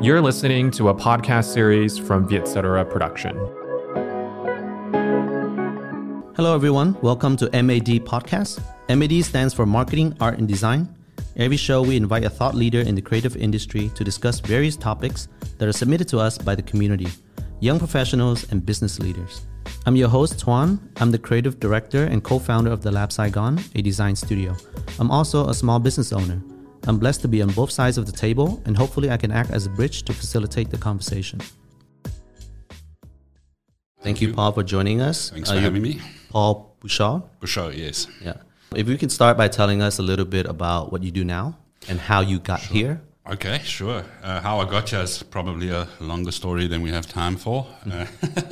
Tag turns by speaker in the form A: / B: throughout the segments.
A: You're listening to a podcast series from Vietcetera Production.
B: Hello, everyone. Welcome to MAD Podcast. MAD stands for Marketing, Art, and Design. Every show, we invite a thought leader in the creative industry to discuss various topics that are submitted to us by the community, young professionals, and business leaders. I'm your host, Tuan. I'm the creative director and co founder of The Lab Saigon, a design studio. I'm also a small business owner. I'm blessed to be on both sides of the table, and hopefully, I can act as a bridge to facilitate the conversation. Thank, you,
C: you.
B: Paul, for joining us.
C: Thanks
B: Uh,
C: for having me.
B: Paul Bouchard.
C: Bouchard, yes.
B: Yeah. If you can start by telling us a little bit about what you do now and how you got here.
C: Okay, sure. Uh, how I got here is probably a longer story than we have time for. Uh,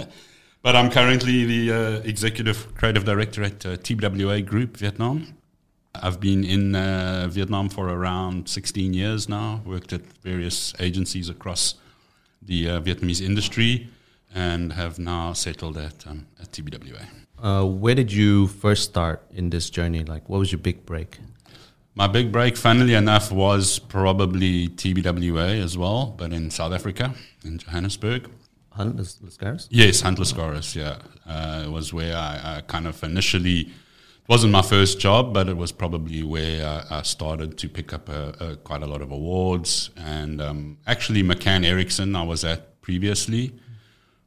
C: but I'm currently the uh, executive creative director at uh, TBWA Group Vietnam. I've been in uh, Vietnam for around 16 years now, worked at various agencies across the uh, Vietnamese industry, and have now settled at, um, at TBWA.
B: Uh, where did you first start in this journey? Like, what was your big break?
C: My big break, funnily enough, was probably TBWA as well, but in South Africa, in Johannesburg.
B: Hunt Lascaris?
C: Yes, Hunt Lascaris, yeah. Uh, it was where I, I, kind of initially, it wasn't my first job, but it was probably where I, I started to pick up a, a, quite a lot of awards. And um, actually, McCann Erickson, I was at previously.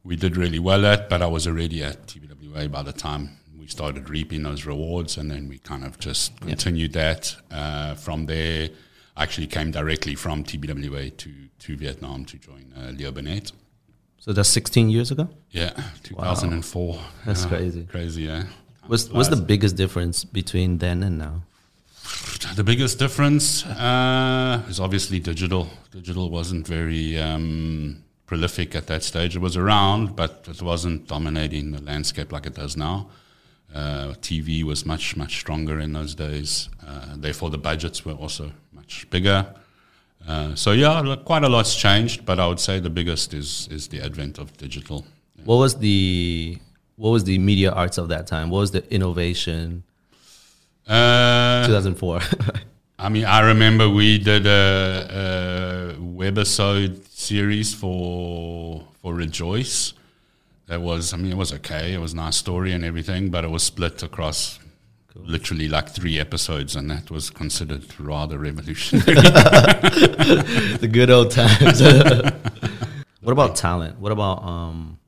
C: We did really well at, but I was already at TBWA by the time we started reaping those rewards, and then we kind of just continued that. Uh, from there, I actually came directly from TBWA to, to Vietnam to join uh, Leo Burnett.
B: So that's 16 years ago?
C: Yeah, 2004.
B: That's
C: Uh,
B: crazy.
C: Crazy, yeah.
B: What's, what's the biggest difference between then and now?
C: The biggest difference uh, is obviously digital. Digital wasn't very um, prolific at that stage. It was around, but it wasn't dominating the landscape like it does now. Uh, TV was much, much stronger in those days. Uh, therefore, the budgets were also much bigger. Uh, so yeah, quite a lot's changed, but I would say the biggest is is the advent of digital.
B: What was the what was the media arts of that time? What was the innovation?
C: Uh,
B: 2004.
C: I mean, I remember we did a, a webisode series for for Rejoice. That was, I mean, it was okay. It was a nice story and everything, but it was split across literally like three episodes, and that was considered rather revolutionary.
B: the good old times. what about talent? What about um,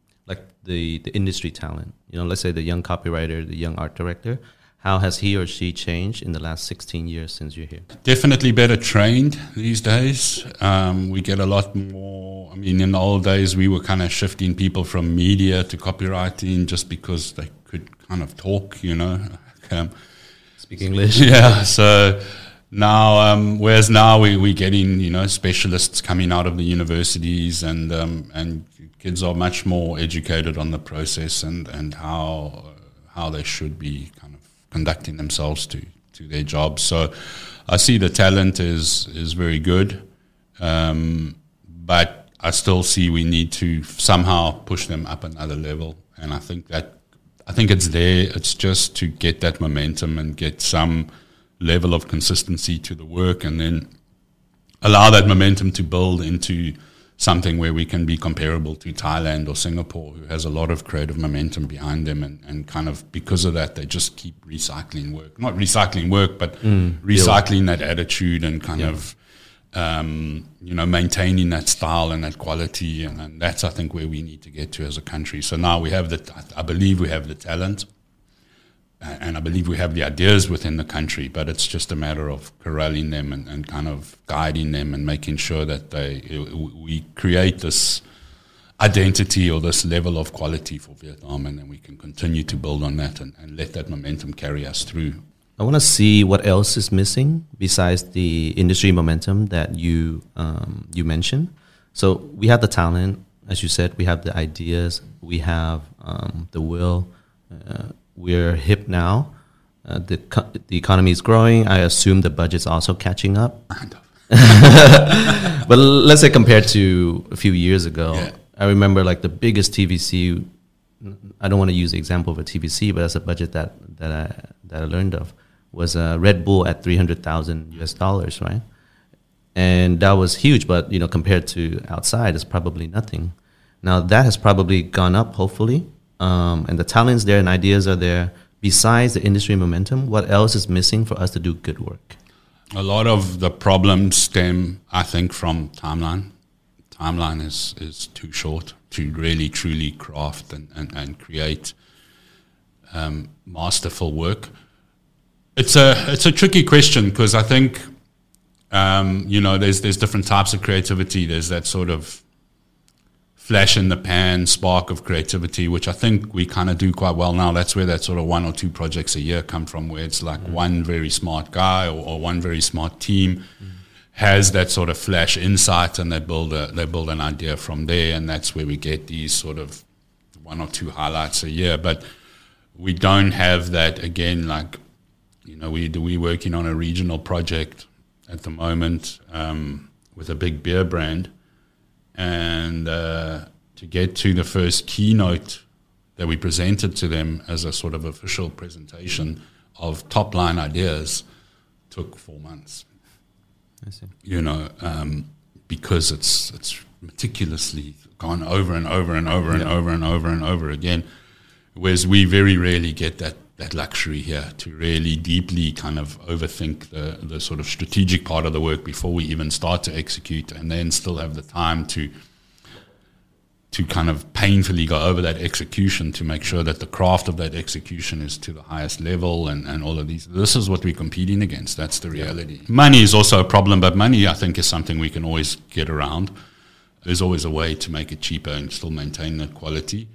B: the the industry talent? You know, let's say the young copywriter, the young art director. How has he or she changed in the last 16 years since you're here?
C: Definitely better trained these days. Um, we get a lot more. I mean, in the old days, we were kind of shifting people from media to copywriting just because they could kind of talk, you know. Um,
B: Speak English.
C: Yeah. So now, um, whereas now we we getting you know specialists coming out of the universities and um, and kids are much more educated on the process and and how how they should be kind of conducting themselves to to their jobs. So I see the talent is is very good, um, but I still see we need to somehow push them up another level, and I think that I think it's there. It's just to get that momentum and get some level of consistency to the work, and then allow that momentum to build into something where we can be comparable to Thailand or Singapore, who has a lot of creative momentum behind them, and, and kind of because of that, they just keep recycling work. Not recycling work, but recycling that attitude and kind of um, you know, maintaining that style and that quality, and, and, that's I think where we need to get to as a country. So now we have the, I believe we have the talent, and I believe we have the ideas within the country, but it's just a matter of corralling them and, and kind of guiding them and making sure that they we create this identity or this level of quality for Vietnam, and then we can continue to build on that and, and let that momentum carry us through.
B: I want to see what else is missing besides the industry momentum that you um, you mentioned. So we have the talent, as you said. We have the ideas. We have um, the will. Uh, we're hip now. Uh, the co- the economy is growing. I assume the budget's also catching up. Kind of. but let's say compared to a few years ago,
C: Yeah.
B: I remember like the biggest TVC. I don't want to use the example of a TVC, but that's a budget that that I that I learned of was uh, Red Bull at three hundred thousand US dollars, right? and that was huge. But you know, compared to outside, it's probably nothing. Now that has probably gone up, hopefully, um, and the talents there and ideas are there. Besides the industry momentum, what else is missing for us to do good work?
C: A lot of the problems stem, I think, from timeline. Timeline is, is too short to really truly craft and, and, and create um, masterful work. It's a it's a tricky question because I think um, you know there's there's different types of creativity. There's that sort of flash in the pan spark of creativity, which I think we kind of do quite well now. That's where that sort of one or two projects a year come from, where it's like mm. one very smart guy or, or, one very smart team mm. has that sort of flash insight, and they build a they build an idea from there, and that's where we get these sort of one or two highlights a year. But we don't have that again. Like you know, we we're working on a regional project at the moment um, with a big beer brand, and uh, to get to the first keynote that we presented to them as a sort of official presentation of top line ideas took four months. I see. You know, um, because it's it's meticulously gone over and over and over and over and over and over again. Whereas we very rarely get that that luxury here to really deeply kind of overthink the, the sort of strategic part of the work before we even start to execute and then still have the time to to kind of painfully go over that execution to make sure that the craft of that execution is to the highest level and, and all of these. This is what we're competing against. That's the reality. Yeah. Money is also a problem, but money, I think, is something we can always get around. There's always a way to make it cheaper and still maintain that quality.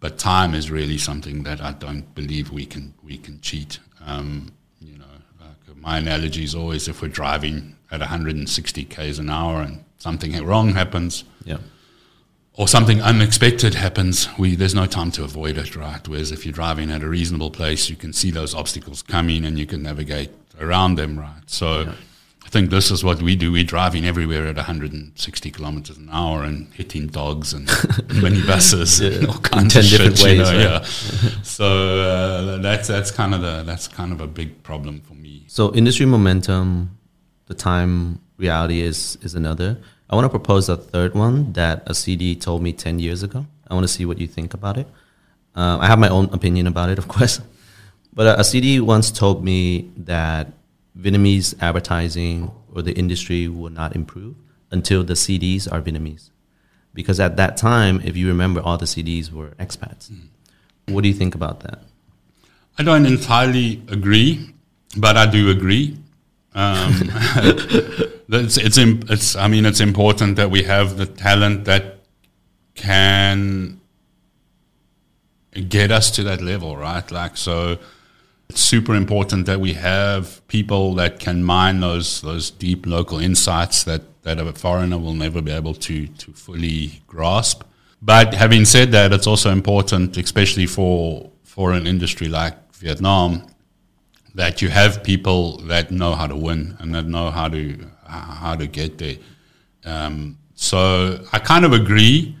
C: But time is really something that I don't believe we can we can cheat. Um, you know, like my analogy is always if we're driving at 160 k's an hour and something wrong happens,
B: yeah.
C: or something unexpected happens, we there's no time to avoid it, right? Whereas if you're driving at a reasonable pace, you can see those obstacles coming and you can navigate around them, right? So. Yeah I think this is what we do. We're driving everywhere at 160 kilometers an hour and hitting dogs and minibuses yeah. and all kinds
B: of
C: different
B: shit, ways.
C: You know, right? Yeah. so uh, that's that's kind of the that's kind of a big problem for me.
B: So industry momentum, the time reality is is another. I want to propose a third one that a CD told me 10 years ago. I want to see what you think about it. Um, I have my own opinion about it, of course. But a, a CD once told me that Vietnamese advertising or the industry will not improve until the CDs are Vietnamese. Because at that time, if you remember, all the CDs were expats. Mm. What do you think about that?
C: I don't entirely agree, but I do agree. Um, it's, it's, it's, I mean, it's important that we have the talent that can get us to that level, right? Like, so it's super important that we have people that can mine those those deep local insights that, that a foreigner will never be able to to fully grasp. But having said that, it's also important, especially for for an industry like Vietnam, that you have people that know how to win and that know how to how to get there. Um, so I kind of agree,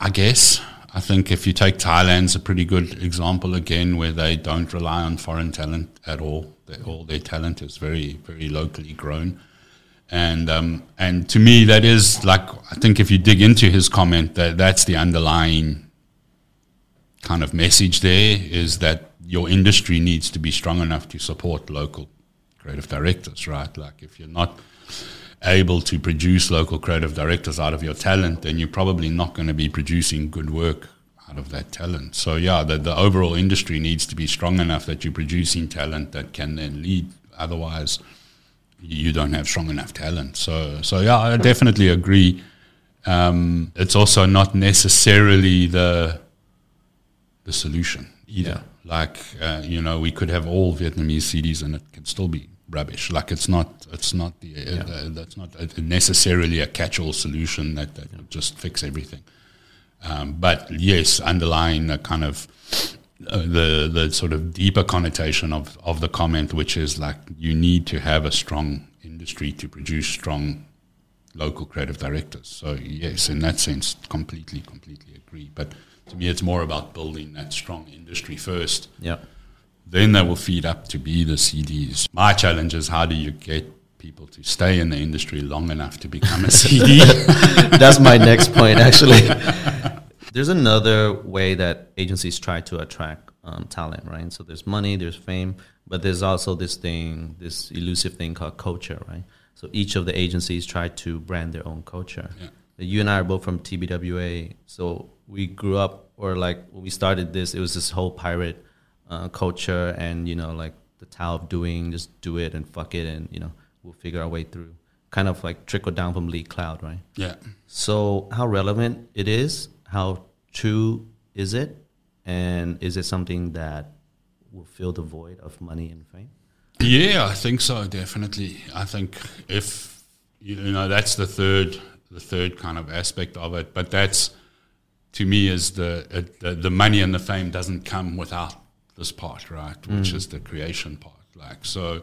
C: I guess. I think if you take Thailand's a pretty good example again, where they don't rely on foreign talent at all. They, all their talent is very, very locally grown, and um, and to me that is like I think if you dig into his comment, that that's the underlying kind of message there is that your industry needs to be strong enough to support local creative directors, right? Like if you're not able to produce local creative directors out of your talent, then you're probably not going to be producing good work out of that talent. So yeah, the, the overall industry needs to be strong enough that you're producing talent that can then lead. Otherwise, you don't have strong enough talent. So so yeah, I definitely agree. Um, it's also not necessarily the the solution either. Yeah. Like uh, you know, we could have all Vietnamese CDs and it could still be rubbish. Like it's not, it's not the, uh, yeah. uh, that's not a, necessarily a catch-all solution that, that yeah. would just fix everything. Um, but yes, underlying a kind of uh, the the sort of deeper connotation of of the comment, which is like you need to have a strong industry to produce strong local creative directors. So yes, in that sense, completely, completely agree. But to me, it's more about building that strong industry first.
B: Yeah
C: then they will feed up to be the CDs. My challenge is how do you get people to stay in the industry long enough to become a CD.
B: That's my next point, actually. there's another way that agencies try to attract um, talent, right? So there's money, there's fame, but there's also this thing, this elusive thing called culture, right? So each of the agencies try to brand their own culture.
C: Yeah.
B: You and I are both from TBWA, so we grew up, or like when we started this, it was this whole pirate uh, culture, and you know, like the Tao of doing, just do it and fuck it, and you know, we'll figure our way through. Kind of like trickle down from Lee Clow, right?
C: yeah.
B: So, how relevant it is? How true is it? And is it something that will fill the void of money and fame?
C: Yeah, I think so. Definitely. I think if you know that's the third, the third kind of aspect of it. But that's to me is the it, the, the money and the fame doesn't come without this part, right? Mm. Which is the creation part. Like so,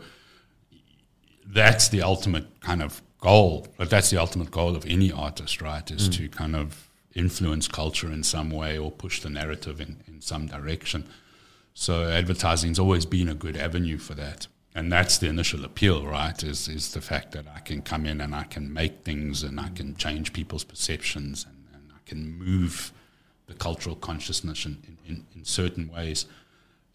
C: that's the ultimate kind of goal. But that's the ultimate goal of any artist, right? Is mm. to kind of influence culture in some way or push the narrative in, in some direction. So advertising's always been a good avenue for that. And that's the initial appeal, right? Is is the fact that I can come in and I can make things and I can change people's perceptions and, and I can move the cultural consciousness in, in, in certain ways.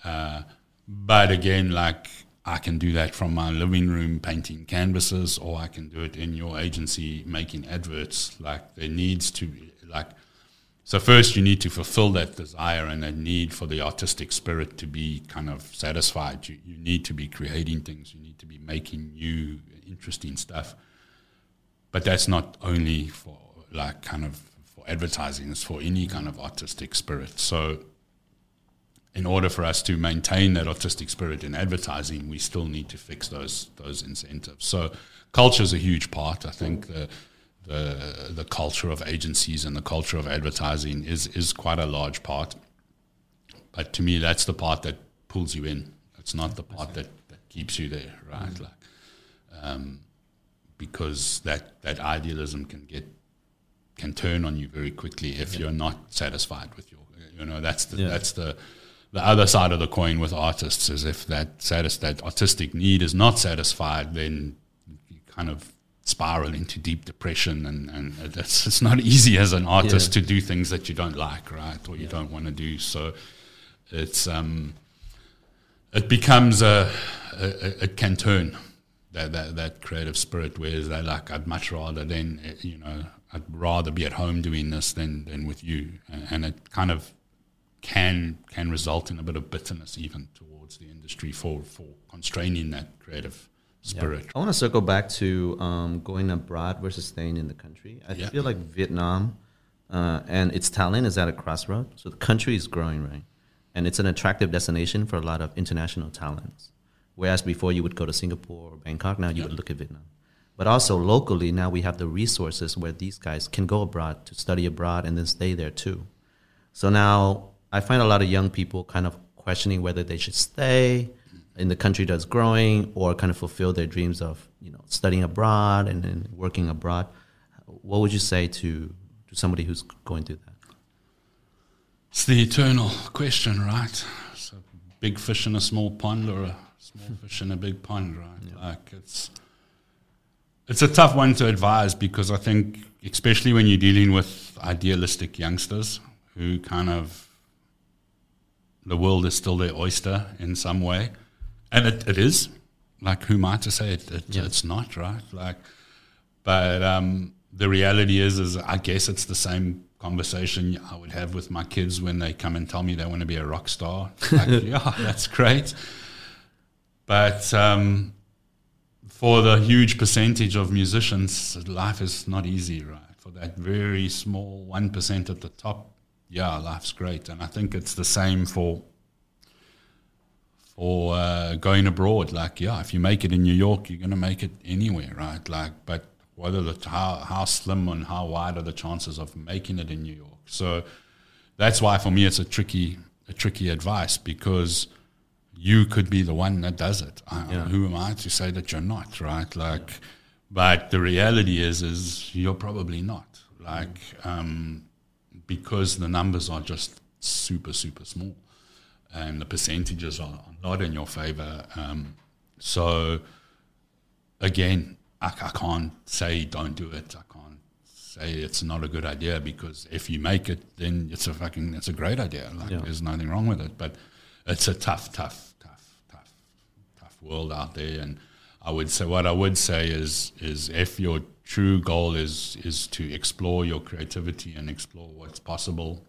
C: Uh, but again, like I can do that from my living room painting canvases, or I can do it in your agency making adverts. Like there needs to be like so first you need to fulfill that desire and that need for the artistic spirit to be kind of satisfied. You, you need to be creating things. You need to be making new, interesting stuff. But that's not only for like kind of for advertising. It's for any kind of artistic spirit. So in order for us to maintain that artistic spirit in advertising, we still need to fix those those incentives. So culture is a huge part. I think the the the culture of agencies and the culture of advertising is is quite a large part. But to me, that's the part that pulls you in. It's not the part that, that keeps you there, right?
B: Mm.
C: Like, um, because that that idealism can get can turn on you very quickly if you're not satisfied with your. You know, that's the
B: Yeah.
C: that's the the other side of the coin with artists is if that satis- that artistic need is not satisfied, then you kind of spiral into deep depression, and and it's it's not easy as an artist
B: Yeah.
C: to do things that you don't like, right, or you don't want to do. So it's um it becomes a, a, a it can turn that, that that creative spirit whereas they like I'd much rather then eh, you know I'd rather be at home doing this than than with you and, and it kind of can can result in a bit of bitterness even towards the industry for for constraining that creative spirit
B: I want to circle back to um, going abroad versus staying in the country. I
C: Yeah.
B: feel like Vietnam uh, and its talent is at a crossroad. So the country is growing, right? And it's an attractive destination for a lot of international talents. Whereas before you would go to Singapore or Bangkok, now you
C: Yeah.
B: would look at Vietnam. But also locally, now we have the resources where these guys can go abroad to study abroad and then stay there too. So now I find a lot of young people kind of questioning whether they should stay in the country that's growing or kind of fulfill their dreams of you know studying abroad and, and working abroad. What would you say to to somebody who's going through that?
C: it's the eternal question right It's a big fish in a small pond or a small fish in a big pond right like it's it's a tough one to advise because I think, especially when you're dealing with idealistic youngsters who kind of the world is still their oyster in some way, and it, it is. Like, who am I to say it, it,
B: Yeah.
C: it's not right? Like, but um, the reality is, is I guess it's the same conversation I would have with my kids when they come and tell me they want to be a rock star. Like, yeah, that's great, but. Um, for the huge percentage of musicians, life is not easy, right? For that very small 1% at the top, yeah, life's great. And I think it's the same for for uh, going abroad. Like, yeah, if you make it in New York, you're going to make it anywhere, right? Like, but what are the, how, how slim and how wide are the chances of making it in New York? So that's why for me it's a tricky, a tricky advice because – you could be the one that does it. I,
B: Yeah.
C: Who am I to say that you're not, right? Like, but the reality is, is you're probably not. Like, um, because the numbers are just super, super small, and the percentages are, not in your favor. Um, so again, I, I can't say don't do it. I can't say it's not a good idea because if you make it, then it's a fucking it's a great idea. Like
B: Yeah.
C: there's nothing wrong with it, but it's a tough, tough, tough, tough, tough world out there. And I would say what I would say is is if your true goal is is to explore your creativity and explore what's possible.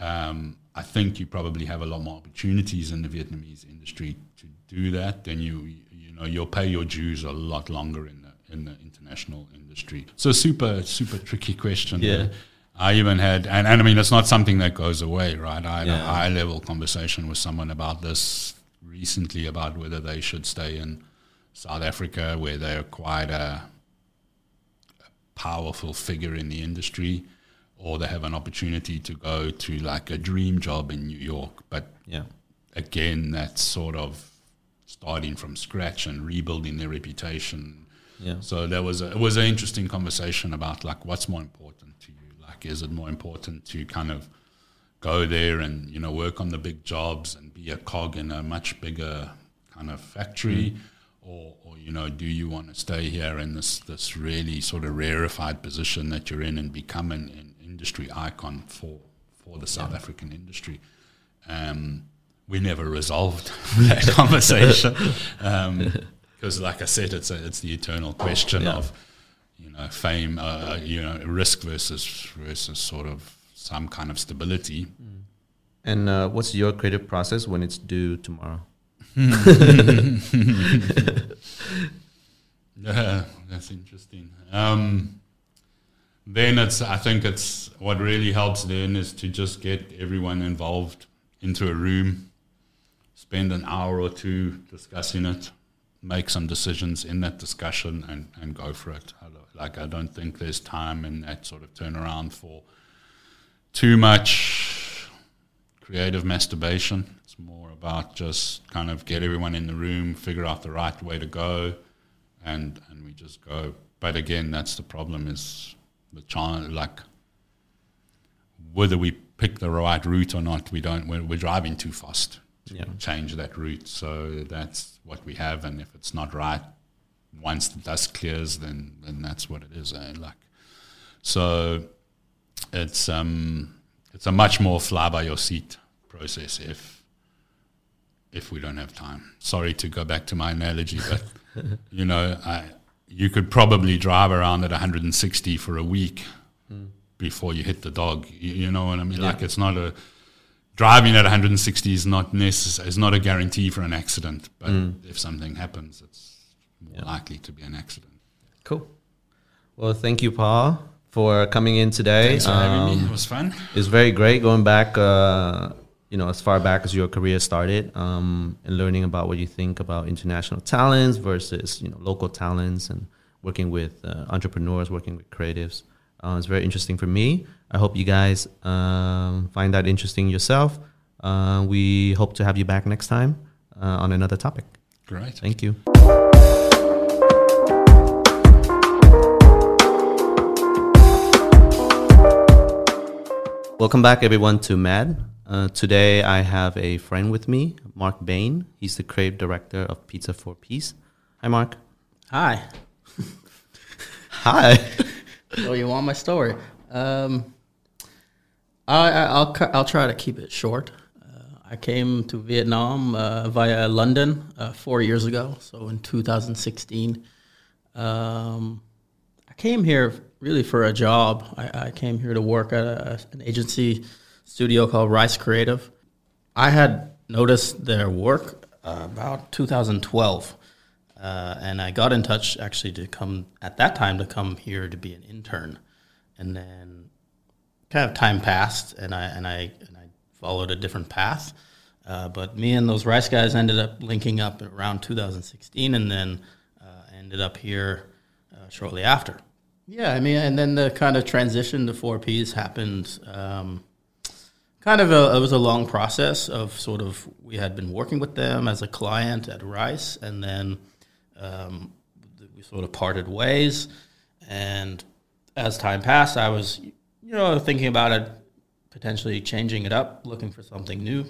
C: Um, I think you probably have a lot more opportunities in the Vietnamese industry to do that. than you you know you'll pay your dues a lot longer in the in the international industry. So super super tricky question.
B: Yeah.
C: there. I even had, and, and I mean, it's not something that goes away, right? I had
B: Yeah.
C: a high level conversation with someone about this recently about whether they should stay in South Africa, where they're quite a, a powerful figure in the industry, or they have an opportunity to go to like a dream job in New York. But
B: Yeah.
C: again, that's sort of starting from scratch and rebuilding their reputation.
B: Yeah.
C: So there was a, it was an interesting conversation about like what's more important to you. Like, is it more important to kind of go there and you know work on the big jobs and be a cog in a much bigger kind of factory, mm-hmm. Or, or you know do you want to stay here in this this really sort of rarefied position that you're in and become an, an industry icon for for the South African industry? Um, we never resolved that conversation because, like I said, it's a, it's the eternal question
B: Yeah.
C: of you know fame, uh, you know, risk versus versus sort of some kind of stability.
B: And uh, what's your creative process when it's due tomorrow?
C: Yeah, that's interesting. Um, then it's I think it's what really helps then is to just get everyone involved into a room, spend an hour or two discussing it, make some decisions in that discussion, and, and go for it. I Like I don't think there's time in that sort of turnaround for too much creative masturbation. It's more about just kind of get everyone in the room, figure out the right way to go, and and we just go. But again, that's the problem is the chance. Like whether we pick the right route or not, we don't. We're, we're driving too fast to
B: Yeah.
C: change that route. So that's what we have, and if it's not right, once the dust clears, then then that's what it is. Eh? Like so, it's um it's a much more fly by your seat process if if we don't have time. Sorry to go back to my analogy, but you know, I, you could probably drive around at 160 for a week before you hit the dog. You, you know what I mean? Like it's not a driving at 160 is not necess- is not a guarantee for an accident, but if something happens, it's more likely to be an accident.
B: Cool. Well, thank you, Paul, for coming in today.
C: Thanks for having me.
B: Um,
C: It was fun.
B: It's very great going back, uh, you know, as far back as your career started, um, and learning about what you think about international talents versus you know local talents, and working with uh, entrepreneurs, working with creatives. Uh, it's very interesting for me. I hope you guys um, find that interesting yourself. Uh, we hope to have you back next time uh, on another topic.
C: Great.
B: Thank you. Welcome back, everyone, to MAD. Uh, today, I have a friend with me, Mark Bain. He's the creative director of Pizza for Peace. Hi, Mark.
D: Hi.
B: Hi.
D: So you want my story? Um, I, I, I'll cu- I'll try to keep it short. Uh, I came to Vietnam uh, via London uh, four years ago, so in 2016. Um, I came here really for a job. I, I came here to work at a, an agency studio called Rice Creative. I had noticed their work uh, about 2012, uh, and I got in touch actually to come at that time to come here to be an intern, and then kind of time passed, and I and I and I followed a different path. Uh, but me and those Rice guys ended up linking up around 2016, and then uh, ended up here uh, shortly after. Yeah, I mean, and then the kind of transition to four Ps happened. Um, kind of a it was a long process of sort of we had been working with them as a client at Rice, and then um, we sort of parted ways. And as time passed, I was you know thinking about it, potentially changing it up, looking for something new,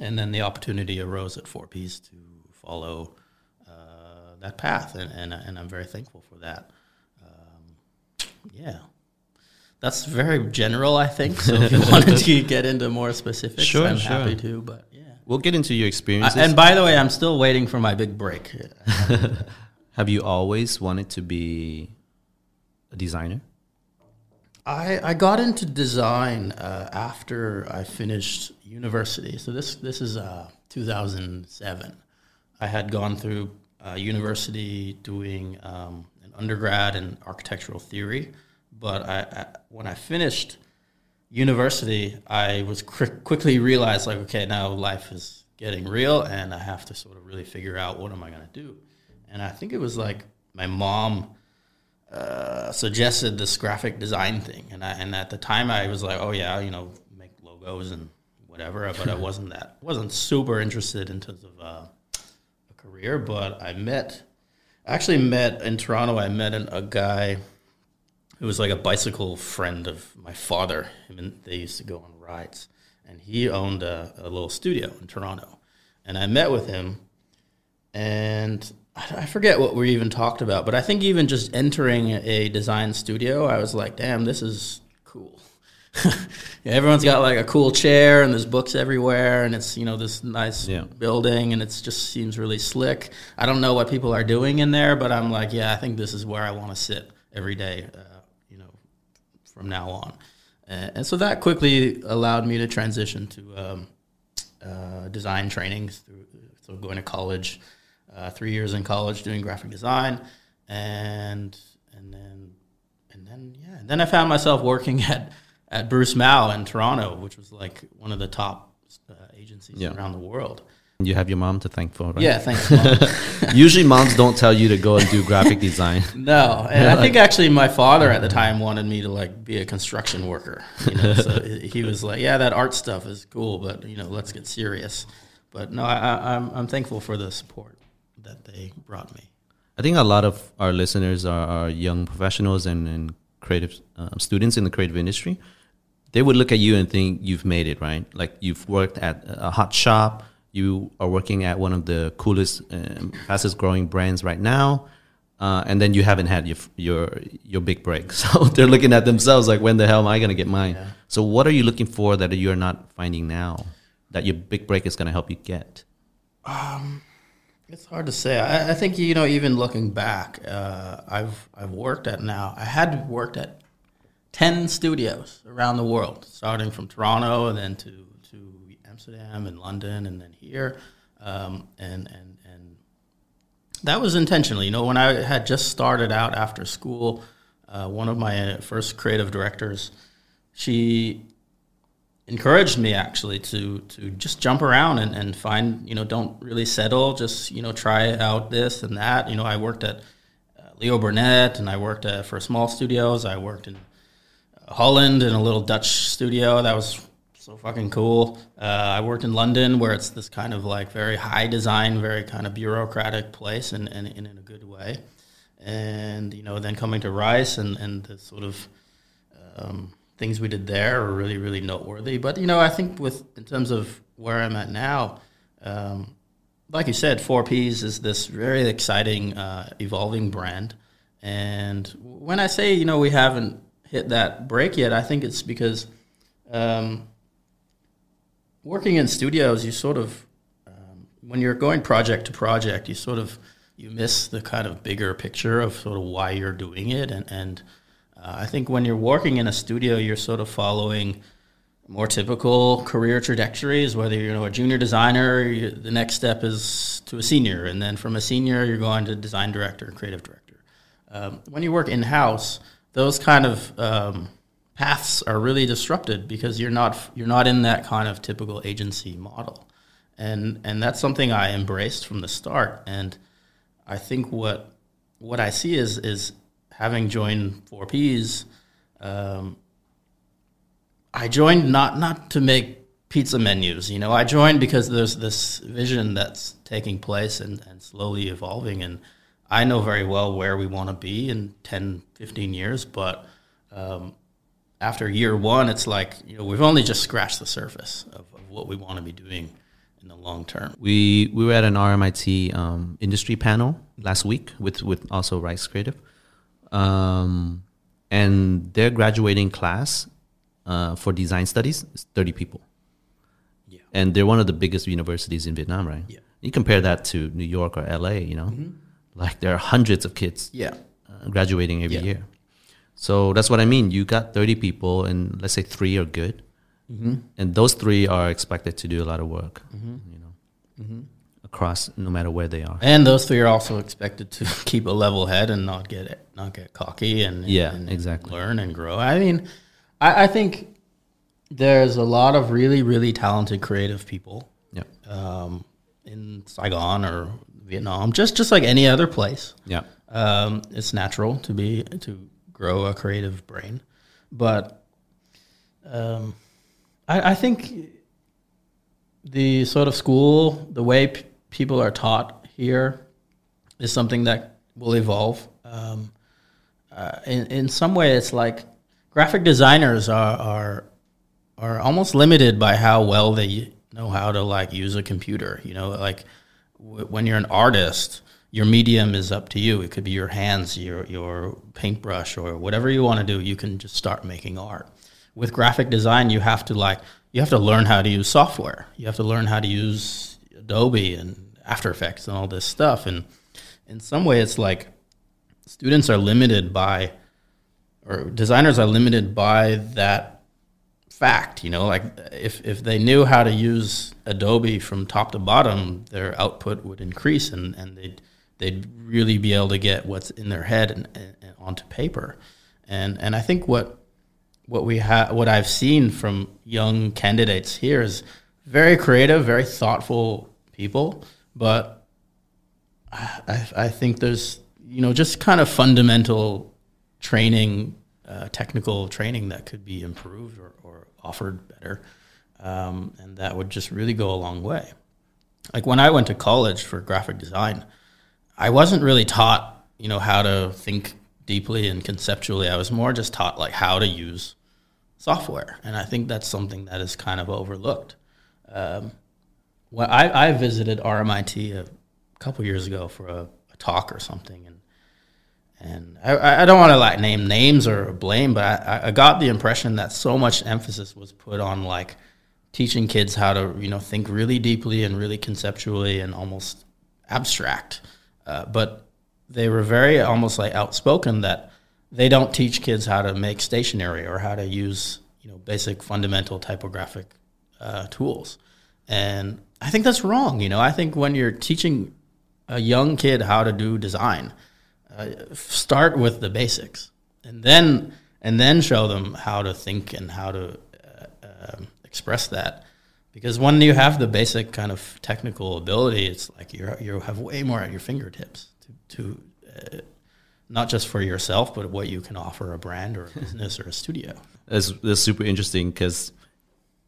D: and then the opportunity arose at Four Ps to follow uh, that path, and and, and I'm very thankful for that. Um, yeah. That's very general, I think. So if you wanted to get into more specifics,
B: Sure,
D: I'm
B: sure.
D: happy to. But yeah.
B: We'll get into your
D: I,
B: experiences.
D: and by the way, I'm still waiting for my big break.
B: Have you always wanted to be a designer?
D: I, I got into design uh, after I finished university. So this this is uh, 2007. I had gone through uh, university doing um, an undergrad in architectural theory, but I, I when I finished university, I was quick, quickly realized like, okay, now life is getting real, and I have to sort of really figure out what am I going to do. And I think it was like my mom uh, suggested this graphic design thing, and I, and at the time I was like, oh yeah, you know, make logos and whatever, but I wasn't that wasn't super interested in terms of uh, a career. But I met, I actually met in Toronto. I met an, a guy who was like a bicycle friend of my father. Him and they used to go on rides, and he owned a, a little studio in Toronto, and I met with him, and I I forget what we even talked about, but I think even just entering a design studio, I was like, damn, this is cool. Yeah, Everyone's got like a cool chair and there's books everywhere and it's, you know, this nice
B: Yeah.
D: building and it just seems really slick. I don't know what people are doing in there, but I'm like, yeah, I think this is where I want to sit every day, uh, from now on. Uh, and so that quickly allowed me to transition to um, uh, design trainings through so going to college, uh, three years in college doing graphic design, and and then and then yeah, and then I found myself working at at Bruce Mau in Toronto, which was like one of the top uh, agencies
B: Yeah.
D: around the world.
B: You have your mom to thank for, right?
D: Yeah, thanks. Mom.
B: Usually, moms don't tell you to go and do graphic design.
D: No, and I think actually my father at the time wanted me to like be a construction worker. You know, so he was like, "Yeah, that art stuff is cool, but you know, let's get serious." But no, I, I'm I'm thankful for the support that they brought me.
B: I think a lot of our listeners are, are young professionals and, and creative uh, students in the creative industry. They would look at you and think you've made it, right? Like you've worked at a hot shop, you are working at one of the coolest, um, fastest growing brands right now, uh, and then you haven't had your your your big break. So they're looking at themselves like, when the hell am I going to get mine? So what are you looking for that you're not finding now that your big break is going to help you get?
D: It's hard to say. I, I think you know, even looking back, uh, I've I've worked at now. I had worked at ten studios around the world, starting from Toronto and then to Amsterdam and London and then here, um, and and and that was intentional. You know, when I had just started out after school, uh, one of my first creative directors, she encouraged me actually to to just jump around and, and find you know don't really settle just you know try out this and that. You know I worked at uh, Leo Burnett and I worked at, for small studios. I worked in uh, Holland in a little Dutch studio. That was so fucking cool uh, I worked in London where it's this kind of like very high design very kind of bureaucratic place and, in a good way and you know then coming to Rice and and the sort of um, things we did there are really really noteworthy. But you know, I think with in terms of where I'm at now, um, like you said, Four Ps is this very exciting, uh, evolving brand. And when I say you know we haven't hit that break yet, I think it's because um, working in studios, you sort of um, when you're going project to project, you sort of you miss the kind of bigger picture of sort of why you're doing it, and and uh, I think when you're working in a studio, you're sort of following more typical career trajectories. Whether you're you know, a junior designer, you, the next step is to a senior, and then from a senior, you're going to design director, creative director. Um, when you work in house, those kind of um, paths are really disrupted because you're not you're not in that kind of typical agency model, and and that's something I embraced from the start. And I think what what I see is is having joined Four Ps, um, I joined not not to make pizza menus. You know, I joined because there's this vision that's taking place and, and slowly evolving, and I know very well where we want to be in 10, 15 years. But um, after year one, it's like you know we've only just scratched the surface of, of what we want to be doing in the long term.
B: We we were at an RMIT um, industry panel last week with with also Rice Creative, um, and their graduating class uh, for design studies is thirty people.
D: Yeah.
B: and they're one of the biggest universities in Vietnam, right?
D: Yeah.
B: You compare that to New York or LA, you know, like there are hundreds of kids
D: Yeah.
B: uh, graduating every
D: Yeah.
B: year. So that's what I mean. You got 30 people, and let's say three are good, and those three are expected to do a lot of work, you know, across no matter where they are.
D: And those three are also expected to keep a level head and not get not get cocky and
B: Yeah,
D: and
B: exactly.
D: learn and grow. I mean, I, I think there's a lot of really really talented creative people
B: Yeah,
D: um, in Saigon or Vietnam, just just like any other place.
B: yeah,
D: Um, it's natural to be to grow a creative brain, but um, I, I think the sort of school, the way p- people are taught here, is something that will evolve. Um, uh, in in some way, it's like graphic designers are are are almost limited by how well they know how to like use a computer. You know, like w- when you're an artist, your medium is up to you. It could be your hands, your your paintbrush, or whatever you want to do. You can just start making art. With graphic design, you have to like you have to learn how to use software. You have to learn how to use Adobe and After Effects and all this stuff. And in some way, it's like students are limited by, or designers are limited by that fact. You know, like if if they knew how to use Adobe from top to bottom, their output would increase, and and they'd they'd really be able to get what's in their head and, and, onto paper. And and I think what what we have what I've seen from young candidates here is very creative, very thoughtful people, but I, I think there's you know just kind of fundamental training, uh, technical training that could be improved or, or offered better, um, and that would just really go a long way. Like when I went to college for graphic design, I wasn't really taught you know how to think deeply and conceptually. I was more just taught like how to use software, and I think that's something that is kind of overlooked. Um, well, I, I visited RMIT a couple years ago for a, a talk or something, and and I, I don't want to like name names or blame, but I, I got the impression that so much emphasis was put on like teaching kids how to you know think really deeply and really conceptually and almost abstract, uh, but they were very almost like outspoken that they don't teach kids how to make stationery or how to use you know basic fundamental typographic uh, tools, and I think that's wrong. You know, I think when you're teaching a young kid how to do design, uh, start with the basics, and then and then show them how to think and how to uh, um express that. Because when you have the basic kind of technical ability, it's like you you have way more at your fingertips to, to uh, not just for yourself, but what you can offer a brand or a business or a studio.
B: that's, that's super interesting because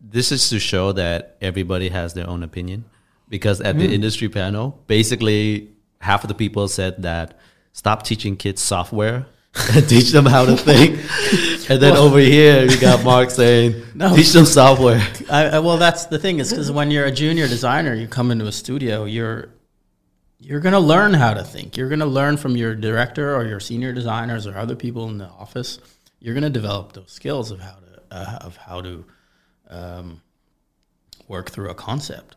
B: this is to show that everybody has their own opinion. Because at the industry panel, basically half of the people said that stop teaching kids software and teach them how to think. And then over here, you got Mark saying,
D: No.
B: teach them software.
D: I, I, well, that's the thing is because when you're a junior designer, you come into a studio, you're you're gonna learn how to think. You're gonna learn from your director or your senior designers or other people in the office. You're gonna develop those skills of how to uh, of how to um, work through a concept.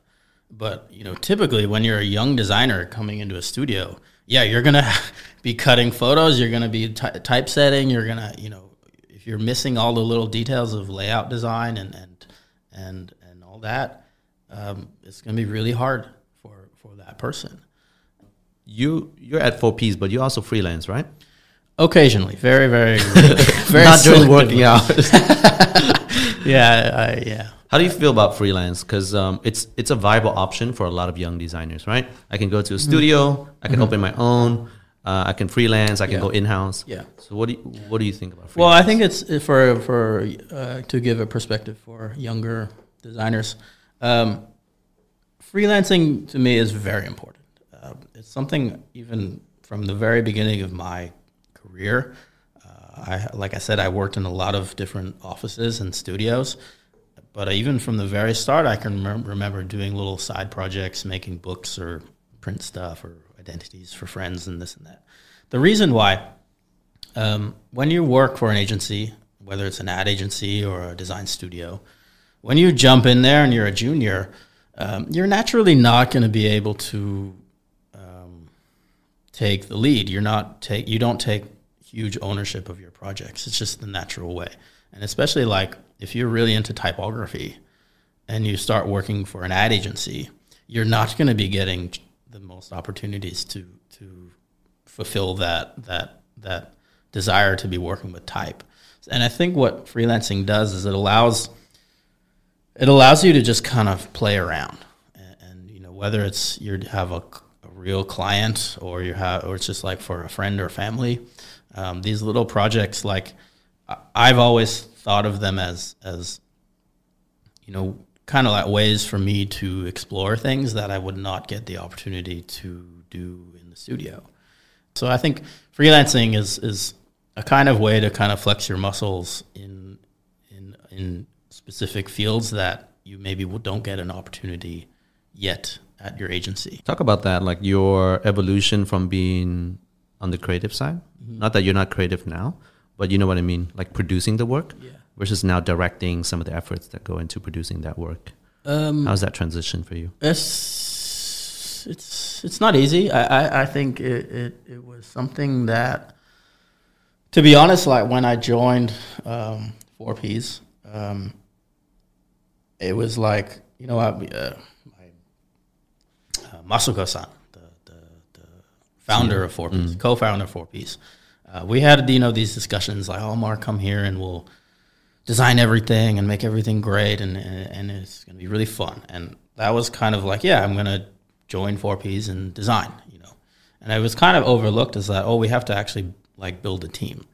D: But you know, typically when you're a young designer coming into a studio, yeah, you're gonna be cutting photos. You're gonna be ty- typesetting. You're gonna, you know, if you're missing all the little details of layout design and and and and all that, um, it's gonna be really hard for for that person.
B: You, you're at 4Ps, but you also freelance, right?
D: Occasionally, very very very
B: Not during working hours.
D: Yeah, I, yeah.
B: How do you feel about freelance? Because um, it's it's a viable option for a lot of young designers, right? I can go to a studio, I can open my own, uh, I can freelance, I can.
D: Yeah.
B: go in house.
D: Yeah.
B: So what do you, what do you think about freelance?
D: Well, I think it's uh, for for uh, to give a perspective for younger designers. Um, freelancing to me is very important. Uh, it's something even from the very beginning of my career. Uh, I like I said, I worked in a lot of different offices and studios. but even from the very start, I can remem- remember doing little side projects, making books or print stuff or identities for friends and this and that. The reason why, um, when you work for an agency, whether it's an ad agency or a design studio, when you jump in there and you're a junior, um, you're naturally not going to be able to um, take the lead. You're not take you don't take huge ownership of your projects. It's just the natural way, and especially like if you're really into typography and you start working for an ad agency, you're not going to be getting the most opportunities to to fulfill that that that desire to be working with type. And I think what freelancing does is it allows it allows you to just kind of play around, and, and you know whether it's you have a, a, real client or you have or it's just like for a friend or family. Um, these little projects, like I've always thought of them as as you know kind of like ways for me to explore things that I would not get the opportunity to do in the studio. So I think freelancing is is a kind of way to kind of flex your muscles in in in specific fields that you maybe don't get an opportunity yet at your agency.
B: Talk about that, like your evolution from being on the creative side. Mm-hmm. Not that you're not creative now, but you know what I mean, like producing the work
D: yeah.
B: Versus now directing some of the efforts that go into producing that work.
D: Um,
B: How's that transition for you?
D: It's it's it's not easy. I I, I think it, it, it was something that, to be honest, like when I joined um, Four Ps, um, it was like you know I, uh, my, uh, Masuko-san, the, the, the founder of Four Ps, mm. co-founder of Four Ps. Uh, we had you know these discussions like, "Oh, Mark, come here and we'll design everything and make everything great, and and, it's going to be really fun." And that was kind of like, "Yeah, I'm going to join Four Ps and design," you know. And it was kind of overlooked as that, "Oh, we have to actually like build a team."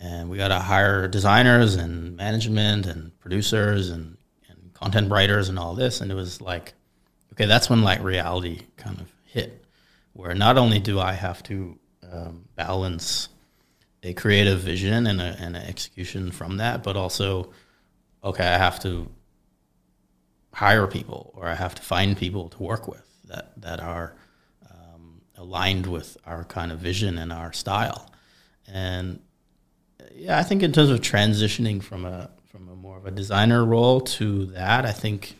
D: And we got to hire designers and management and producers and and content writers and all this. And it was like, okay, that's when like reality kind of hit, where not only do I have to um, balance a creative vision and, a, and an execution from that, but also, okay, I have to hire people or I have to find people to work with that, that are um, aligned with our kind of vision and our style. And yeah, I think in terms of transitioning from a from a more of a designer role to that, I think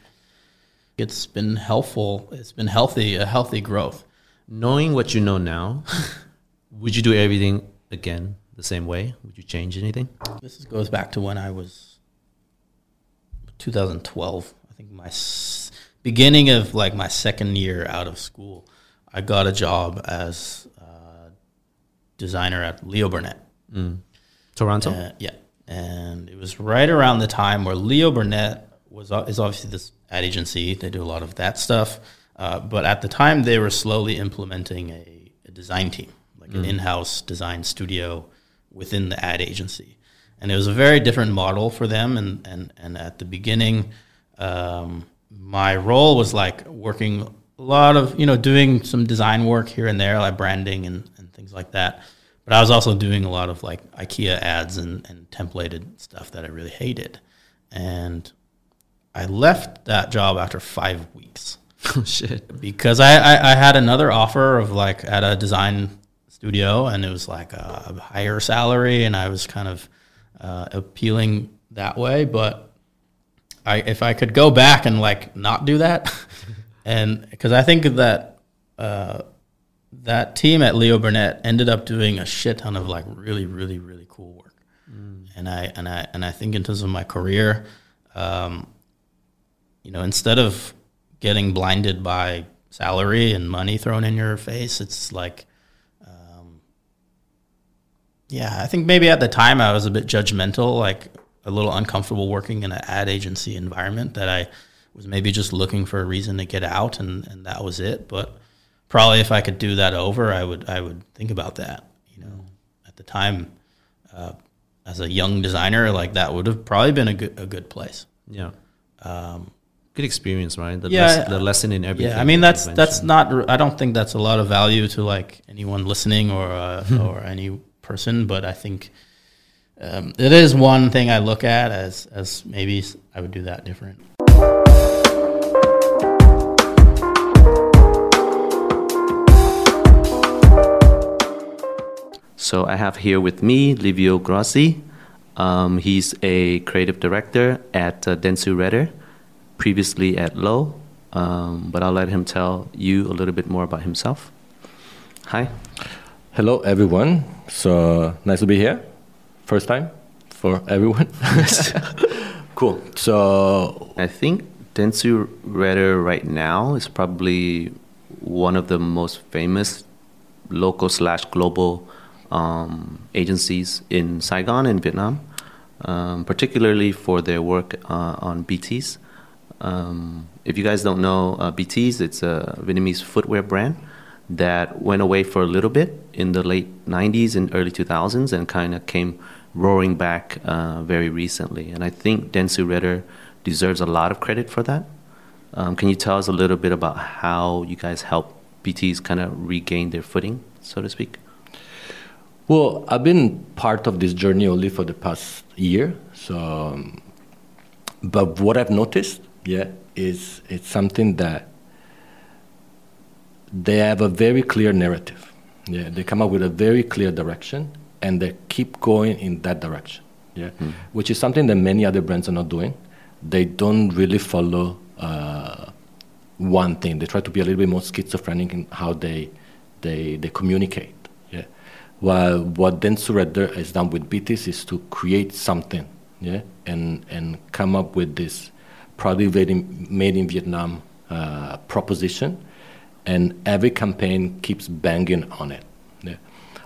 D: it's been helpful. It's been healthy, a healthy growth.
B: Knowing what you know now, would you do everything again the same way? Would you change anything?
D: This goes back to when I was 2012. I think my s- beginning of like my second year out of school, I got a job as a designer at Leo Burnett.
B: Mm. Toronto?
D: Uh, yeah and it was right around the time where Leo Burnett was is obviously this ad agency. They do a lot of that stuff, uh, but at the time they were slowly implementing a, a design team, like mm. an in-house design studio within the ad agency, and it was a very different model for them. And and and at the beginning, um, my role was like working a lot of you know doing some design work here and there, like branding and, and things like that but I was also doing a lot of like IKEA ads and, and templated stuff that I really hated. And I left that job after five weeks.
B: Oh shit!
D: Because I, I, I, had another offer of like at a design studio, and it was like a higher salary, and I was kind of uh, appealing that way. But I if I could go back and like not do that, and because I think that uh, that team at Leo Burnett ended up doing a shit ton of like really, really, really cool work. Mm. And I and I and I think in terms of my career, um, you know, instead of getting blinded by salary and money thrown in your face, it's like, yeah, I think maybe at the time I was a bit judgmental, like a little uncomfortable working in an ad agency environment that I was maybe just looking for a reason to get out, and and that was it, but probably if I could do that over, I would I would think about that. You know, at the time, uh, as a young designer, like that would have probably been a good a good place.
B: Yeah.
D: Um,
B: good experience, right? The
D: yeah,
B: les- the lesson in everything.
D: Yeah, I mean that's that's not. I don't think that's a lot of value to like anyone listening or uh, or any person, but I think um, it is one thing I look at as as maybe I would do that different.
B: So I have here with me Livio Grossi. Um, he's a creative director at uh, Dentsu Redder, previously at Lowe. Um, but I'll let him tell you a little bit more about himself. Hi.
E: Hello, everyone. So nice to be here. First time for everyone. cool. So
B: I think Dentsu Redder right now is probably one of the most famous local slash global um, agencies in Saigon in Vietnam, um, particularly for their work uh, on Biti's. Um, if you guys don't know uh, Biti's, it's a Vietnamese footwear brand that went away for a little bit in the late 90s and early 2000s and kind of came roaring back uh, very recently. And I think Dentsu Redder deserves a lot of credit for that. Um, can you tell us a little bit about how you guys help Biti's kind of regain their footing, so to speak?
E: Well, I've been part of this journey only for the past year. So, um, but what I've noticed, yeah, is it's something that they have a very clear narrative. Yeah, they come up with a very clear direction, and they keep going in that direction. Yeah, mm. which is something that many other brands are not doing. They don't really follow uh, one thing. They try to be a little bit more schizophrenic in how they they they communicate. Yeah, while what Dentsu Redder has done with Biti's is to create something. Yeah, and and come up with this proudly made in Vietnam uh, proposition, and every campaign keeps banging on it. Yeah.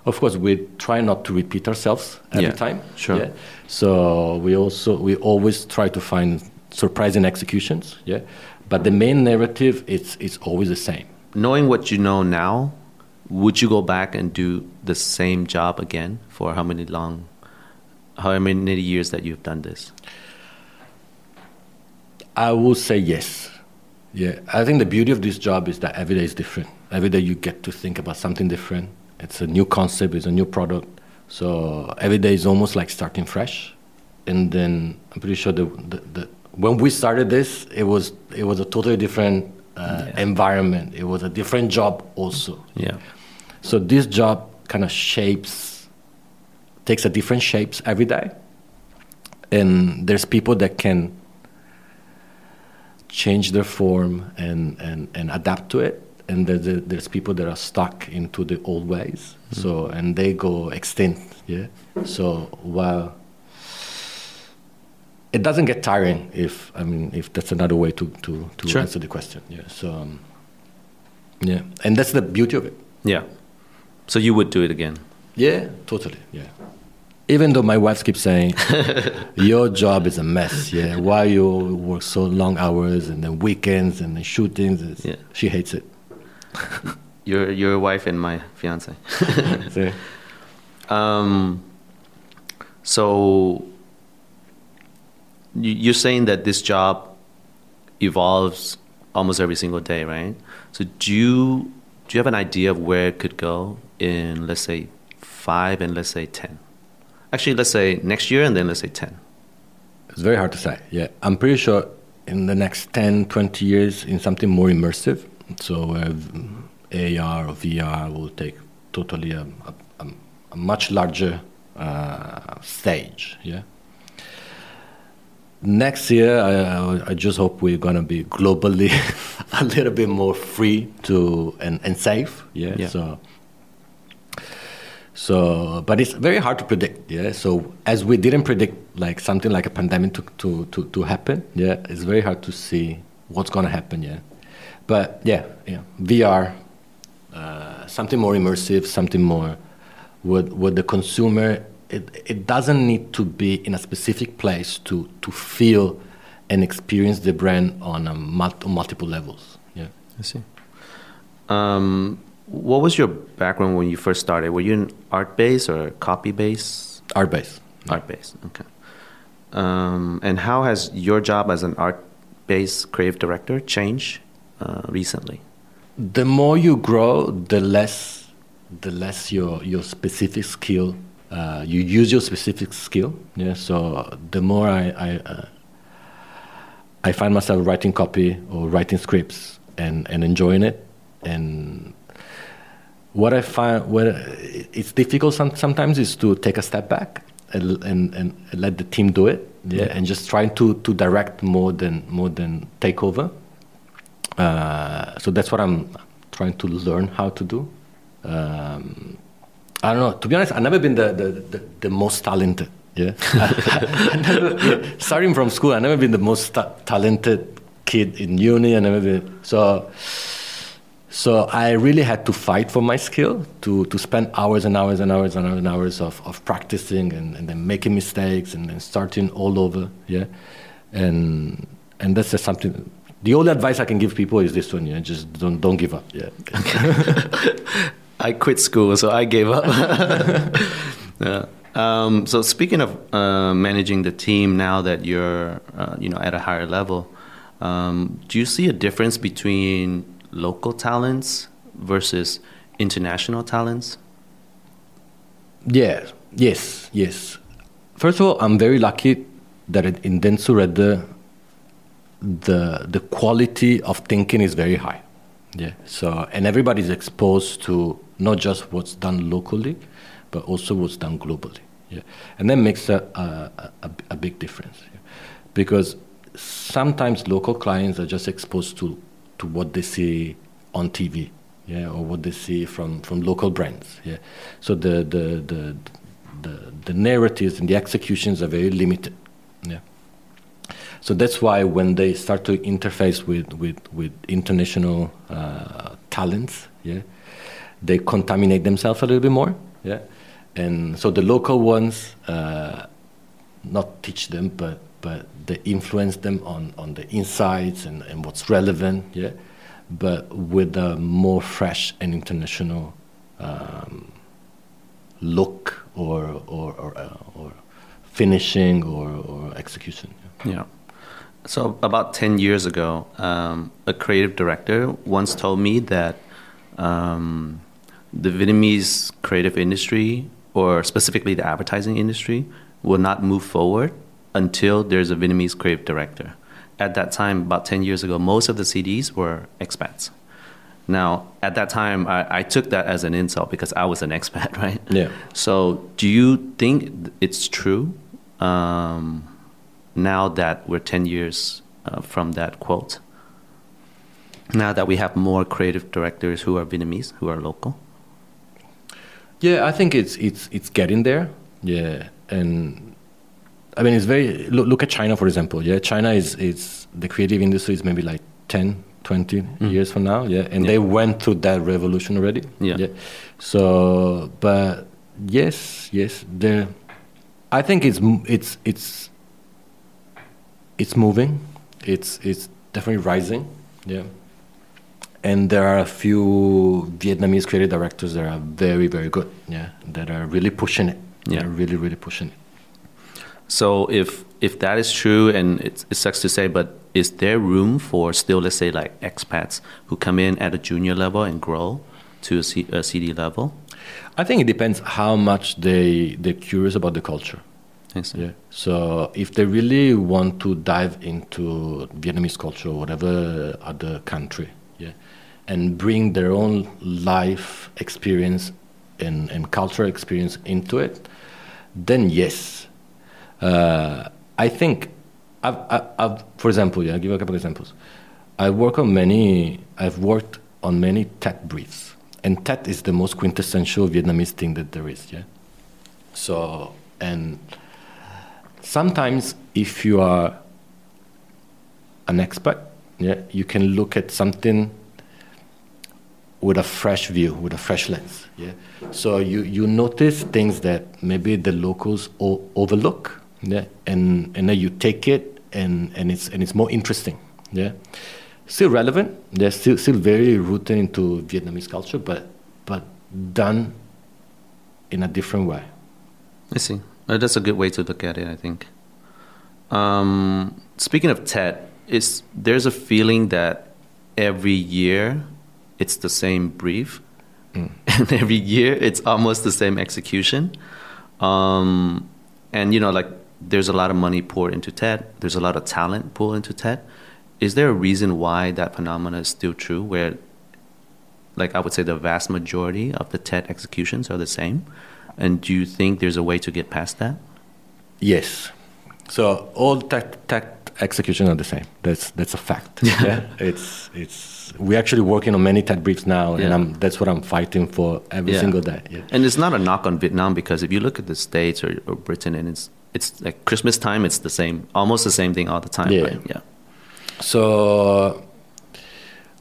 E: Of course, we try not to repeat ourselves every
B: yeah,
E: time.
B: Sure.
E: Yeah. So we also we always try to find surprising executions. Yeah. But the main narrative is is always the same.
B: Knowing what you know now, would you go back and do the same job again for how many long, how many years that you've done this?
E: I will say yes. Yeah, I think the beauty of this job is that every day is different. Every day you get to think about something different. It's a new concept, it's a new product. So every day is almost like starting fresh. And then I'm pretty sure the, the, the when we started this, it was it was a totally different uh, yeah. environment. It was a different job also.
B: Yeah.
E: So this job kind of shapes, takes a different shapes every day, and there's people that can change their form and, and, and adapt to it. And there's, there's people that are stuck into the old ways. Mm-hmm. So, and they go extinct. Yeah. So while it doesn't get tiring if, I mean, if that's another way to, to, to sure. answer the question. Yeah. So, um, yeah. And that's the beauty of it.
B: Yeah. So you would do it again?
E: Yeah, totally. Yeah even though my wife keeps saying your job is a mess yeah. Why you work so long hours and then weekends and then shootings? Yeah. she hates it.
B: Your your wife and my fiance. Um, so you're saying that this job evolves almost every single day right? So do you do you have an idea of where it could go in let's say five and let's say ten Actually, let's say next year and then let's say 10.
E: It's very hard to say. Yeah. I'm pretty sure in the next 10, 20 years, in something more immersive. So uh, AR or VR will take totally a, a, a much larger uh, stage. Yeah. Next year, I, I just hope we're gonna be globally a little bit more free to and, and safe. Yeah. yeah. So so, but it's very hard to predict. Yeah. So as we didn't predict like something like a pandemic to to to, to happen. Yeah. It's very hard to see what's gonna happen. Yeah. But yeah, yeah. VR, uh, something more immersive, something more with with the consumer. It it doesn't need to be in a specific place to to feel and experience the brand on a mul- multiple levels. Yeah.
B: I see. Um, what was your background when you first started? Were you an art base or copy base?
E: Art base.
B: Art base. Okay. Um, and how has your job as an art based creative director changed uh, recently?
E: The more you grow, the less the less your your specific skill uh, you use your specific skill. Yeah. So the more I I, uh, I find myself writing copy or writing scripts and, and enjoying it, and what I find what it's difficult some, sometimes is to take a step back and, and, and let the team do it. Yeah, and just trying to, to direct more than more than take over. Uh, so that's what I'm trying to learn how to do. Um, I don't know. To be honest, I've never been the, the, the, the most talented. Yeah. Never, starting from school, I've never been the most ta- talented kid in uni. I never been. So, so I really had to fight for my skill, to, to spend hours and hours and hours and hours, and hours of, of practicing and, and then making mistakes and then starting all over. Yeah. And, and that's just something the only advice I can give people is this one: yeah, just don't don't give up. Yeah.
B: I quit school, so I gave up. yeah. Um, so speaking of uh, managing the team now that you're uh, you know at a higher level, um, do you see a difference between local talents versus international talents?
E: Yeah. Yes. Yes. First of all, I'm very lucky that in Dentsu Redder, the the quality of thinking is very high. Yeah. So and everybody's exposed to not just what's done locally, but also what's done globally. Yeah. And that makes a a, a, a big difference. Yeah? Because sometimes local clients are just exposed to to what they see on TV, yeah, or what they see from, from local brands, yeah. So the the the the, the narratives and the executions are very limited, yeah. So that's why when they start to interface with, with, with international uh, talents, yeah, they contaminate themselves a little bit more, yeah. And so the local ones, uh, not teach them, but but they influence them on, on the insights and, and what's relevant, yeah. But with a more fresh and international um, look or or or, uh, or finishing or, or execution.
B: Yeah. yeah. So, about 10 years ago, um, a creative director once told me that um, the Vietnamese creative industry, or specifically the advertising industry, will not move forward until there's a Vietnamese creative director. At that time, about 10 years ago, most of the CDs were expats. Now, at that time, I, I took that as an insult because I was an expat, right?
E: Yeah.
B: So, do you think it's true? Um, now that we're 10 years uh, from that quote, now that we have more creative directors who are Vietnamese, who are local?
E: Yeah, I think it's it's it's getting there. Yeah, and I mean it's very look, look at China for example. Yeah, China is is the creative industry is maybe like 10, 20 mm. years from now. Yeah, and yeah. they went through that revolution already.
B: Yeah. yeah.
E: So, but yes, yes, there. I think it's it's it's it's moving. It's it's definitely rising. Yeah. And there are a few Vietnamese creative directors that are very very good. Yeah, that are really pushing it. Yeah, really really pushing it.
B: So if if that is true, and it sucks to say, but is there room for still, let's say, like expats who come in at a junior level and grow to a, C, a CD level?
E: I think it depends how much they they're curious about the culture.
B: Yeah.
E: So if they really want to dive into Vietnamese culture or whatever other country, yeah, and bring their own life experience and, and cultural experience into it, then yes. Uh, I think, I've, I've, for example, yeah, I'll give you a couple of examples. I work on many, I've worked on many Tet briefs. And Tet is the most quintessential Vietnamese thing that there is, yeah? So, and sometimes if you are an expert, yeah, you can look at something with a fresh view, with a fresh lens. Yeah. So you, you notice things that maybe the locals o- overlook. Yeah. And and then you take it and, and it's and it's more interesting. Yeah. Still relevant. They're still still very rooted into Vietnamese culture, but but done in a different way.
B: I see. Uh, that's a good way to look at it, I think. Um, speaking of Tet, is there's a feeling that every year it's the same brief, mm. and every year it's almost the same execution. Um, and you know, like there's a lot of money poured into Tet. There's a lot of talent poured into Tet. Is there a reason why that phenomenon is still true? Where, like I would say, the vast majority of the Tet executions are the same. And do you think there's a way to get past that?
E: Yes. So all Tet, Tet execution are the same. That's that's a fact. yeah. It's it's we're actually working on many Tet briefs now,
B: Yeah.
E: and I'm, that's what I'm fighting for every
B: Yeah.
E: single day. Yeah.
B: And it's not a knock on Vietnam because if you look at the States or, or Britain, and it's it's like Christmas time, it's the same, almost the same thing all the time.
E: Yeah.
B: Yeah.
E: So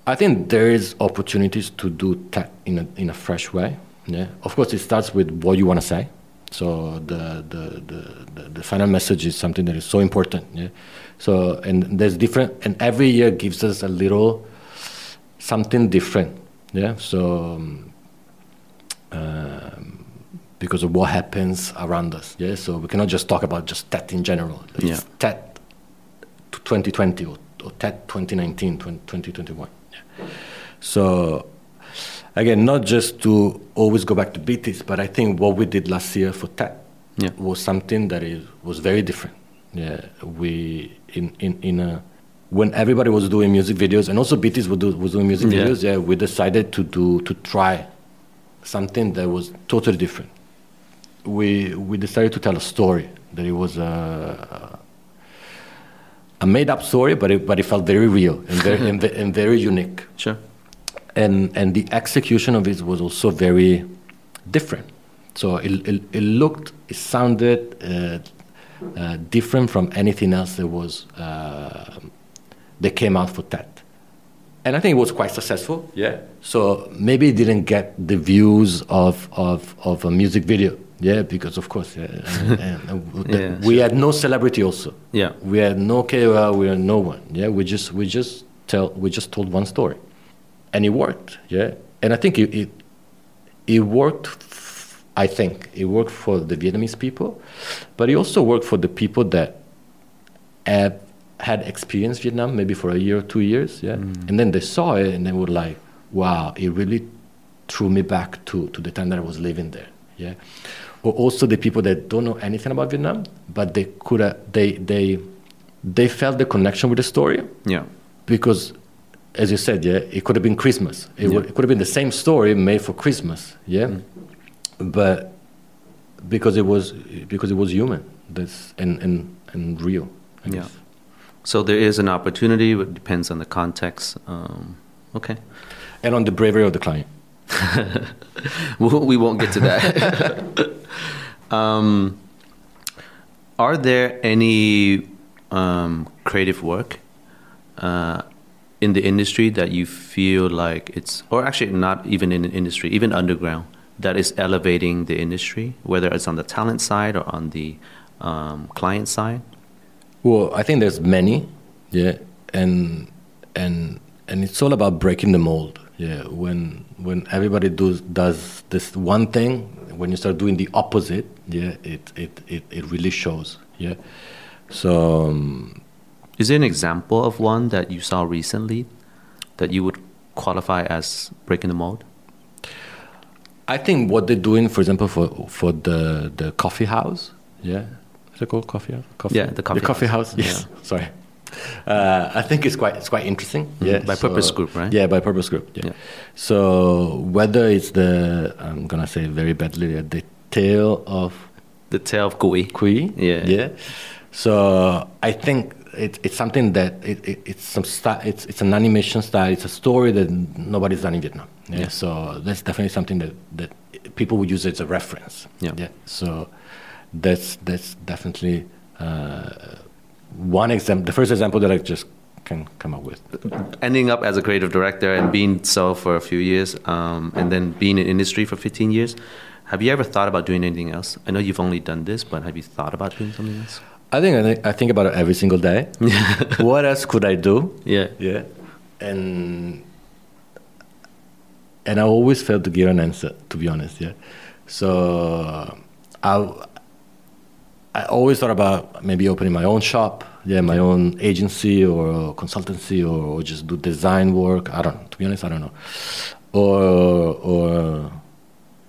E: I think there is opportunities to do Tet in a in a fresh way. Yeah. Of course, it starts with what you want to say. So the the, the the the final message is something that is so important. Yeah. So and there's different, and every year gives us a little something different. Yeah. So. Um, um, because of what happens around us, yeah. So we cannot just talk about just Tet in general. It's
B: Yeah.
E: Tet 2020 or, or Tet 2019, 20, 2021. Yeah. So, again, not just to always go back to Biti's, but I think what we did last year for Tet
B: Yeah.
E: was something that is, was very different. Yeah, we in in in a when everybody was doing music videos and also Biti's was, do, was doing music videos. Yeah, we decided to do to try something that was totally different. We we decided to tell a story that it was a a made up story, but it, but it felt very real and very and, and very unique
B: Sure.
E: and and the execution of it was also very different. So it it, it looked, it sounded uh, uh, different from anything else that was uh, that came out for Tet. And I think it was quite successful. Yeah. So maybe it didn't get the views of of, of a music video. Yeah, because of course, yeah, and, and,
B: Yeah,
E: we had no celebrity also.
B: Yeah.
E: We had no KOL, we had no one. Yeah, we just we just tell we just told one story, and it worked. Yeah, and I think it it, it worked. f- I think it worked for the Vietnamese people, but it also worked for the people that have had experienced Vietnam maybe for a year or two years. Yeah, mm. and then they saw it and they were like, "Wow, it really threw me back to to the time that I was living there." Yeah, or also the people that don't know anything about Vietnam, but they could have they they they felt the connection with the story
B: Yeah.
E: because as you said yeah it could have been christmas it, would, it could have been the same story made for christmas yeah but because it was because it was human that's and and, and real I
B: Yeah.
E: guess.
B: So there is an opportunity, but it depends on the context. Um, okay.
E: and on the bravery of the client
B: we we won't get to that. um, are there any um, creative work uh, in the industry that you feel like it's, or actually not even in the industry, even underground, that is elevating the industry, whether it's on the talent side or on the um, client side?
E: Well, I think there's many, yeah, and and and it's all about breaking the mold. Yeah, when when everybody does does this one thing, when you start doing the opposite, yeah, it it it, it really shows. Yeah, so um,
B: Is there an example of one that you saw recently that you would qualify as breaking the mold?
E: I think what they're doing, for example, for for the the coffee house, yeah, is it called coffee house? Coffee,
B: Yeah, the coffee
E: house.
B: house.
E: Yes, sorry. Uh, I think it's quite it's quite interesting. Yeah,
B: Mm-hmm. By Purpose Group, right?
E: Yeah, by Purpose Group. Yeah.
B: Yeah.
E: So whether it's the I'm gonna say very badly the tale of
B: The Tale of Kieu.
E: Kieu.
B: Yeah.
E: Yeah. So I think it, it's something that it, it, it's some style. It's it's an animation style. It's a story that nobody's done in Vietnam. Yeah.
B: Yeah.
E: So that's definitely something that that people would use as a reference.
B: Yeah.
E: Yeah. So that's that's definitely uh, one example. The first example that I just can come up with.
B: Ending up as a creative director and being so for a few years, um, and then being in industry for 15 years. Have you ever thought about doing anything else? I know you've only done this, but have you thought about doing something else?
E: I think I think, I think about it every single day. what else could I do?
B: Yeah.
E: Yeah. And and I always failed to give an answer, to be honest. Yeah. So I I always thought about maybe opening my own shop, yeah, my own agency or consultancy, or, or just do design work. I don't know. To be honest, I don't know. Or or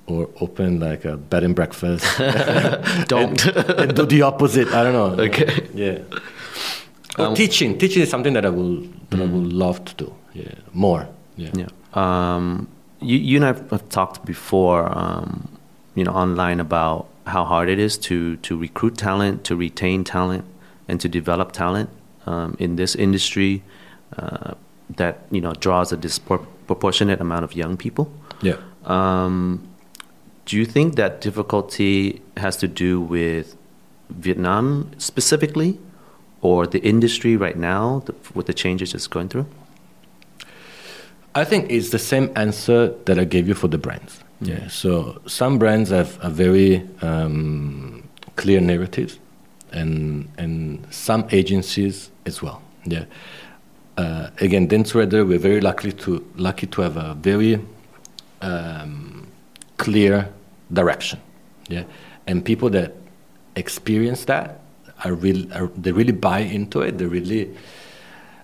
E: or open like a bed and breakfast.
B: Don't.
E: and, and do the opposite. I don't know.
B: Okay.
E: Yeah. Or teaching. Teaching is something that I will that I would love to do. Yeah. More. Yeah.
B: Yeah. Um, you, you and I have talked before, um, you know, online about how hard it is to, to recruit talent, to retain talent, and to develop talent um, in this industry uh, that, you know, draws a disproportionate amount of young people.
E: Yeah.
B: Um, do you think that difficulty has to do with Vietnam specifically or the industry right now the, with the changes it's going through?
E: I think it's the same answer that I gave you for the brands. Yeah. So some brands have a very um, clear narrative, and and some agencies as well. Yeah. Uh, again, Dentsu we're very lucky to lucky to have a very um, clear direction. Yeah. And people that experience that are real. Are, they really buy into it. They really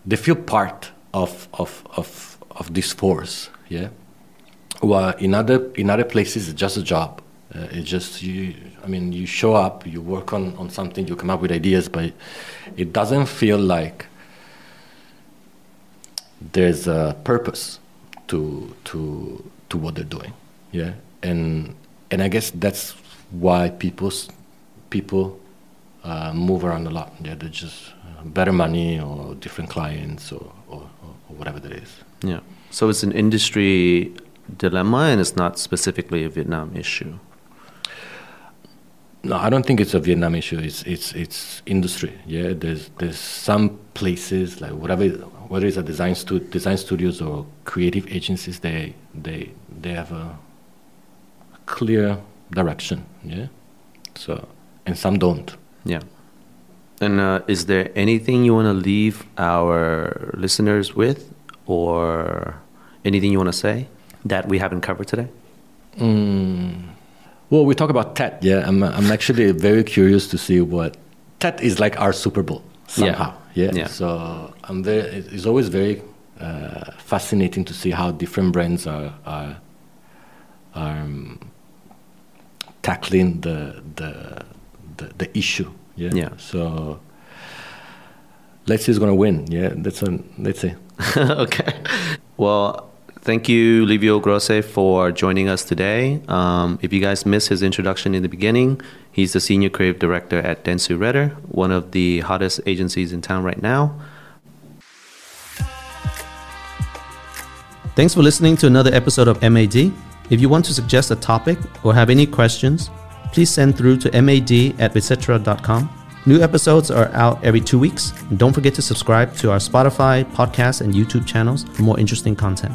E: they feel part of of of of this force. Yeah. Well, in other in other places, it's just a job. Uh, it's just you. I mean, you show up, you work on on something, you come up with ideas, but it doesn't feel like there's a purpose to to to what they're doing. Yeah, and and I guess that's why people's people uh, move around a lot. Yeah, they're just uh, better money or different clients or, or, or whatever that is.
B: Yeah. So it's an industry dilemma and it's not specifically a Vietnam issue.
E: No, I don't think it's a Vietnam issue. It's it's it's industry. Yeah, there's there's some places like whatever whether it's a design stu- design studios or creative agencies, they they they have a clear direction. Yeah, so and some don't.
B: Yeah. And uh, is there anything you want to leave our listeners with, or anything you want to say that we haven't covered today?
E: Mm. Well, we talk about Tet. Yeah, I'm, I'm actually very curious to see what Tet is like our Super Bowl somehow. Yeah. yeah?
B: Yeah.
E: So I'm very. It's always very uh, fascinating to see how different brands are are, are um, tackling the, the the the issue. Yeah.
B: Yeah.
E: So let's see who's gonna win. Yeah. That's let's see.
B: okay. Well, thank you, Livio Grossi, for joining us today. Um, if you guys missed his introduction in the beginning, he's the senior creative director at Dentsu Redder, one of the hottest agencies in town right now. Thanks for listening to another episode of MAD. If you want to suggest a topic or have any questions, please send through to mad at vicetra.com. New episodes are out every two weeks. And don't forget to subscribe to our Spotify, podcast, and YouTube channels for more interesting content.